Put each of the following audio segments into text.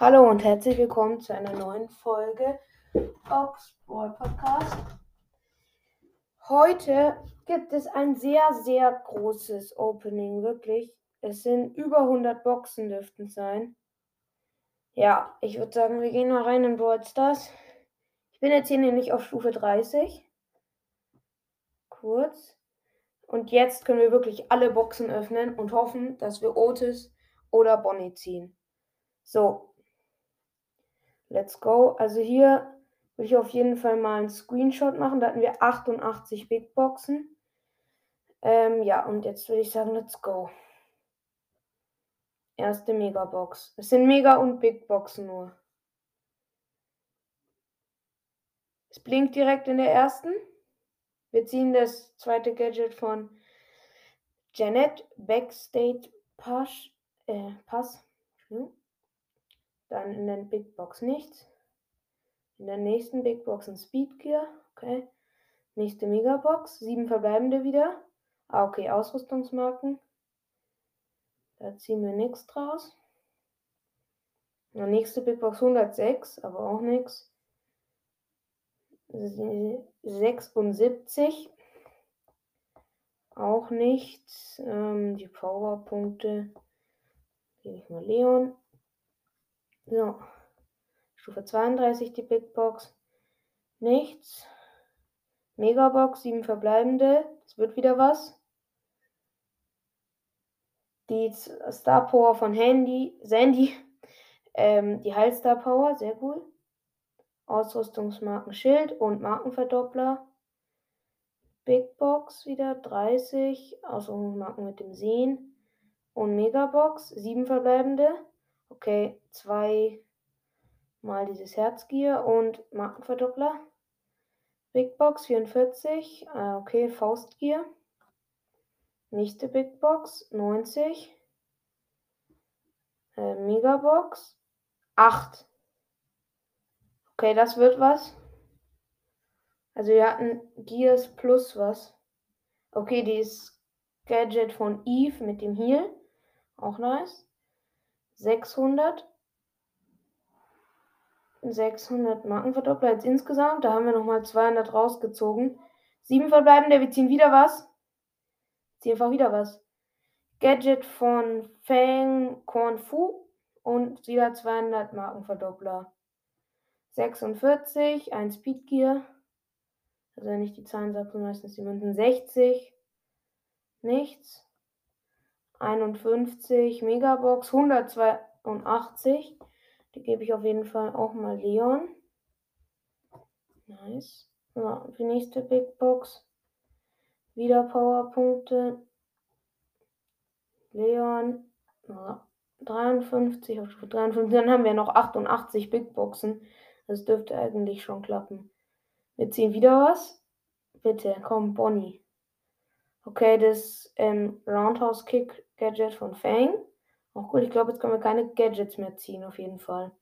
Hallo und herzlich willkommen zu einer neuen Folge Oxboy Podcast. Heute gibt es ein sehr, sehr großes Opening, wirklich. Es sind über 100 Boxen dürften sein. Ja, ich würde sagen, wir gehen mal rein in Brawl Stars. Ich bin jetzt hier nämlich auf Stufe 30. Kurz. Und jetzt können wir wirklich alle Boxen öffnen und hoffen, dass wir Otis oder Bonnie ziehen. So. Let's go. Also hier würde ich auf jeden Fall mal einen Screenshot machen. Da hatten wir 88 Big Boxen. Ähm, ja, und jetzt würde ich sagen, let's go. Erste Megabox. Es sind Mega- und Big Boxen nur. Es blinkt direkt in der ersten. Wir ziehen das zweite Gadget von Janet Backstage Pass. Äh, Pass. Dann in der Big Box nichts. In der nächsten Big Box ein Speed Gear. Okay. Nächste Megabox. Sieben verbleibende wieder. Ah, okay. Ausrüstungsmarken. Da ziehen wir nichts draus. Der nächste Big Box 106, aber auch nichts. 76. Auch nichts. Ähm, die Powerpunkte gebe ich mal Leon. So. Stufe 32 die Big Box. Nichts. Megabox, 7 verbleibende. Das wird wieder was. Die Star Power von Handy, Sandy. Ähm, die Heilstar Power, sehr cool. Ausrüstungsmarken Schild und Markenverdoppler. Big Box wieder 30. Ausrüstungsmarken mit dem Sehen. Und Megabox, 7 verbleibende. Okay, 2 mal dieses Herzgier und Markenverdoppler. Big Box 44. Ah, okay, Faustgier. Nächste Big Box 90. Äh, Megabox 8. Okay, das wird was. Also wir hatten Gears plus was. Okay, dieses Gadget von Eve mit dem Heal. Auch nice. 600. 600 Markenverdoppler jetzt insgesamt. Da haben wir nochmal 200 rausgezogen. 7 verbleibende. Wir ziehen wieder was. Ziehen einfach wieder was. Gadget von Fang Corn Fu. Und wieder 200 Markenverdoppler. 46, ein Speedgear. Also wenn ich die Zahlen sage, meistens die Münzen. 60, nichts. 51, Megabox, 182. Die gebe ich auf jeden Fall auch mal Leon. Nice. So, die nächste Big Box. Wieder Powerpunkte. Leon. Ja, 53 auf Stufe 53. Dann haben wir noch 88 Big Boxen. Das dürfte eigentlich schon klappen. Wir ziehen wieder was. Bitte, komm, Bonnie. Okay, das ähm, Roundhouse Kick Gadget von Fang. Auch gut, ich glaube, jetzt können wir keine Gadgets mehr ziehen, auf jeden Fall.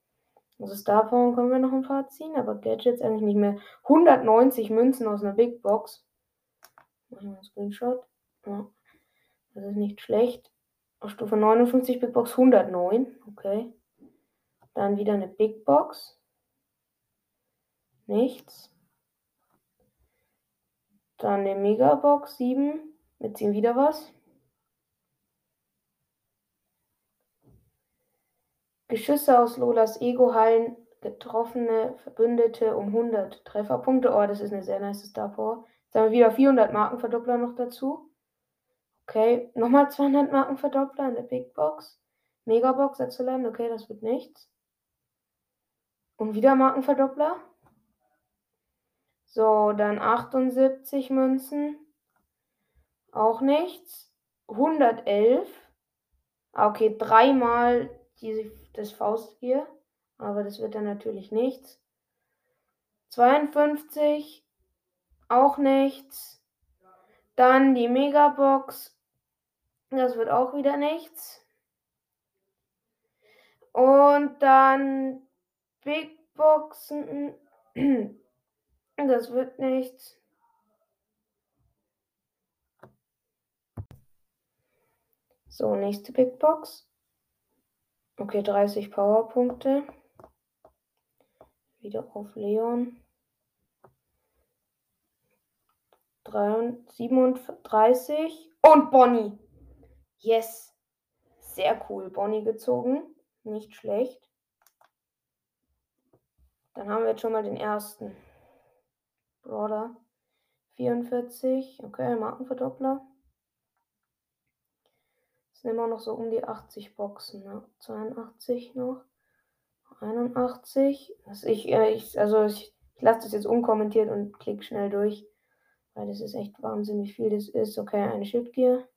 Also Star Power können wir noch ein paar ziehen, aber Gadgets eigentlich nicht mehr. 190 Münzen aus einer Big Box. Machen wir einen Screenshot. Ja, das ist nicht schlecht. Auf Stufe 59 Big Box 109. Okay. Dann wieder eine Big Box. Nichts. Dann der Megabox 7. Wir ziehen wieder was. Geschüsse aus Lolas Ego heilen getroffene Verbündete um 100 Trefferpunkte. Oh, das ist eine sehr nice Star Power. Jetzt haben wir wieder 400 Markenverdoppler noch dazu. Okay, nochmal 200 Markenverdoppler in der Big Box. Megabox Exzellent. Okay, das wird nichts. Und wieder Markenverdoppler. So, dann 78 Münzen. Auch nichts. 111. Ah, okay, dreimal die, das Faustgier. Aber das wird dann natürlich nichts. 52. Auch nichts. Dann die Megabox. Das wird auch wieder nichts. Und dann Big Boxen. Das wird nichts. So, nächste Big Box. Okay, 30 Powerpunkte. Wieder auf Leon. 37 und Bonnie. Yes. Sehr cool. Bonnie gezogen. Nicht schlecht. Dann haben wir jetzt schon mal den ersten. Brawler. 44. Okay, Markenverdoppler. Sind immer noch so um die 80 Boxen. Ne? 82 noch. 81. Das ich, äh, ich, also ich, ich lasse das jetzt unkommentiert und klicke schnell durch. Weil das ist echt wahnsinnig viel. Das ist, okay, eine Schildgier.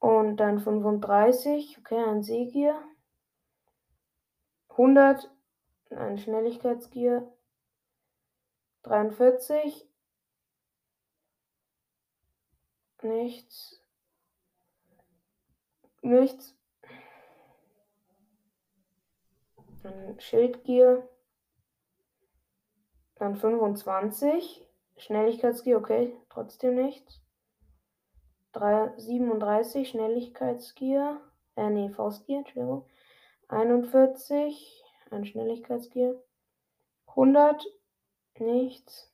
Und dann 35. Okay, ein Seegier. 100. Ein Schnelligkeitsgier. 43. Nichts. Nichts. Dann Schildgier. Dann 25. Schnelligkeitsgier, okay, trotzdem nichts. 3, 37 Schnelligkeitsgier. Äh, nee, Faustgier, Entschuldigung. 41, ein Schnelligkeitsgier. 100, nichts.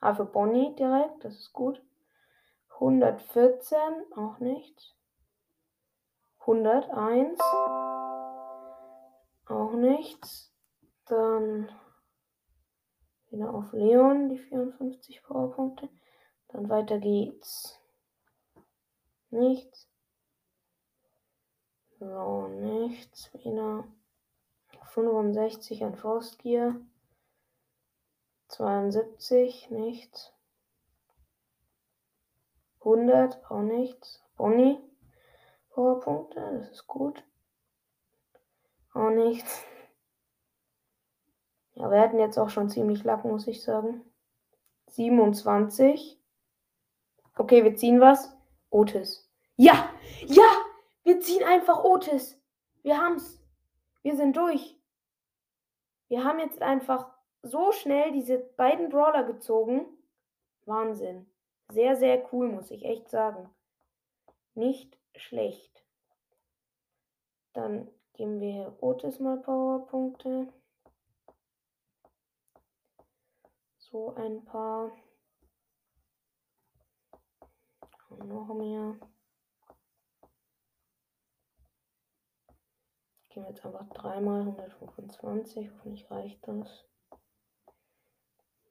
Ah, für Bonnie direkt, das ist gut. 114, auch nichts. 101, auch nichts. Dann wieder auf Leon, die 54 Powerpunkte. Dann weiter geht's. Nichts. So, nichts. Wieder 65 an Faustgier. 72, nichts. 100, auch nichts. Bonnie, Powerpunkte, das ist gut. Auch nichts. Ja, wir hatten jetzt auch schon ziemlich Lack, muss ich sagen. 27. Okay, wir ziehen was. Otis. Ja! Ja! Wir ziehen einfach Otis. Wir haben's. Wir sind durch. Wir haben jetzt einfach so schnell diese beiden Brawler gezogen. Wahnsinn. Sehr, sehr cool, muss ich echt sagen. Nicht schlecht. Dann geben wir Otis mal Powerpunkte. So ein paar. Und noch mehr. Gehen wir jetzt einfach dreimal 125. Hoffentlich reicht das.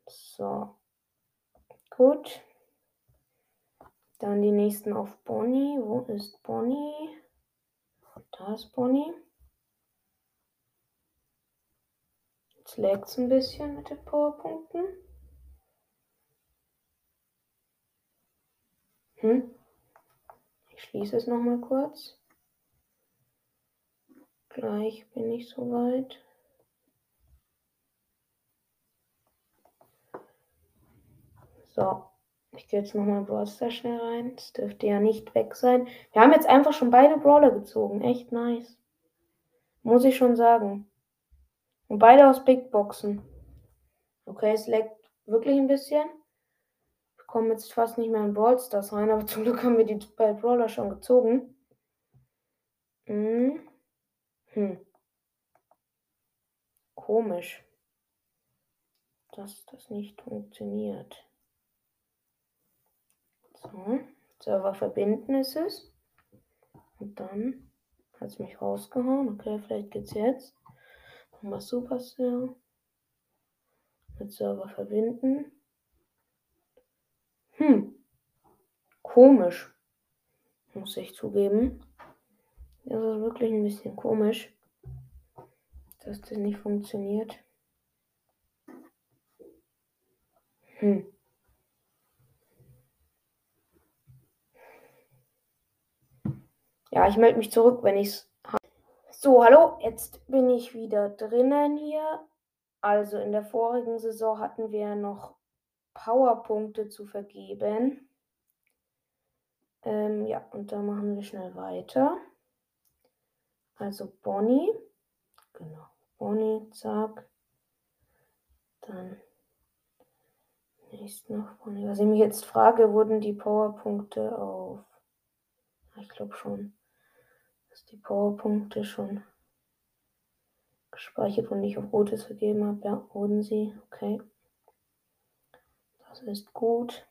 So. Gut. Dann die nächsten auf Bonnie. Wo ist Bonnie? Da ist Bonnie. Jetzt lag es ein bisschen mit den Powerpunkten. Hm. Ich schließe es nochmal kurz. Gleich bin ich soweit. So, ich gehe jetzt nochmal Brawl Stars schnell rein. Das dürfte ja nicht weg sein. Wir haben jetzt einfach schon beide Brawler gezogen. Echt nice. Muss ich schon sagen. Und beide aus Big Boxen. Okay, es leckt wirklich ein bisschen kommen jetzt fast nicht mehr in Brawl Stars rein, aber zum Glück haben wir die bei Brawler schon gezogen. Hm. Hm. Komisch, dass das nicht funktioniert. So, Server verbinden ist es. Und dann hat es mich rausgehauen. Okay, vielleicht geht's jetzt. Nochmal Supercell. Mit Server verbinden. Hm. Komisch. Muss ich zugeben. Das ist wirklich ein bisschen komisch, dass das nicht funktioniert. Hm. Ja, ich melde mich zurück, wenn ich es habe. So, hallo, jetzt bin ich wieder drinnen hier. Also in der vorigen Saison hatten wir noch Powerpunkte zu vergeben. Ähm, ja, und da machen wir schnell weiter. Also Bonnie. Genau. Bonnie, zack. Dann nächst noch Bonnie. Was ich mich jetzt frage, wurden die Powerpunkte auf. Ich glaube schon, dass die Powerpunkte schon gespeichert und nicht auf Rotes vergeben habe. Ja, wurden sie. Okay. Das ist gut.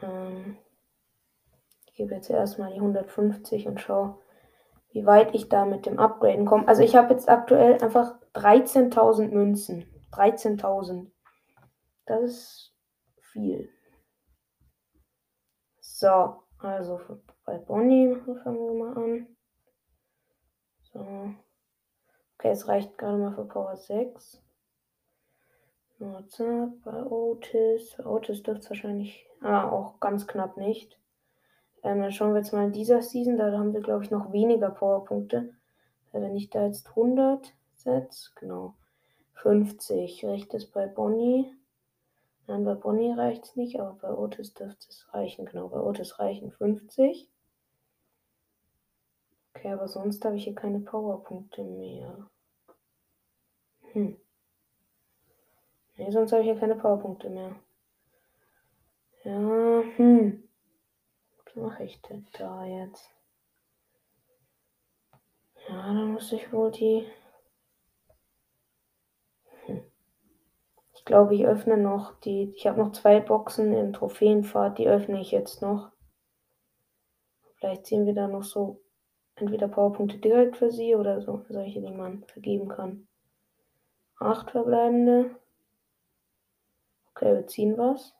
Ähm, ich gebe jetzt erstmal die 150 und schaue, wie weit ich da mit dem Upgraden komme. Also ich habe jetzt aktuell einfach 13.000 Münzen. 13.000. Das ist viel. So, also bei Bonnie fangen wir mal an. So. Okay, es reicht gerade mal für Power 6. So, bei Otis. Bei Otis dürfte es wahrscheinlich. Ah, auch ganz knapp nicht. Ähm, dann schauen wir jetzt mal in dieser Season. Da haben wir, glaube ich, noch weniger Powerpunkte. Wenn ich da jetzt 100 setze, genau. 50 reicht es bei Bonnie. Nein, bei Bonnie reicht es nicht, aber bei Otis dürfte es reichen. Genau, bei Otis reichen 50. Okay, aber sonst habe ich hier keine Powerpunkte mehr. Hm. Nee, sonst habe ich hier keine Powerpunkte mehr. Ja, hm. Was mache ich denn da jetzt? Ja, dann muss ich wohl die Ich glaube, ich öffne noch die. Ich habe noch zwei Boxen in Trophäenfahrt, die öffne ich jetzt noch. Vielleicht ziehen wir da noch so entweder Powerpunkte direkt für sie oder so solche, die man vergeben kann. Acht verbleibende. Okay, wir ziehen was.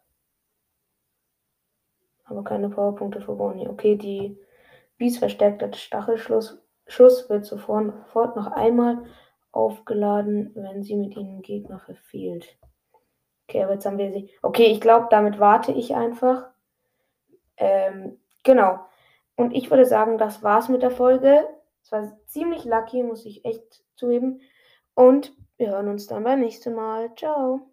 Aber keine Powerpunkte für Bonnie. Okay, die Bies verstärkter Stachelschuss Schuss wird sofort noch einmal aufgeladen, wenn sie mit ihnen Gegner verfehlt. Okay, aber jetzt haben wir sie. Okay, ich glaube, damit warte ich einfach. Ähm, genau. Und ich würde sagen, das war's mit der Folge. Es war ziemlich lucky, muss ich echt zugeben. Und wir hören uns dann beim nächsten Mal. Ciao.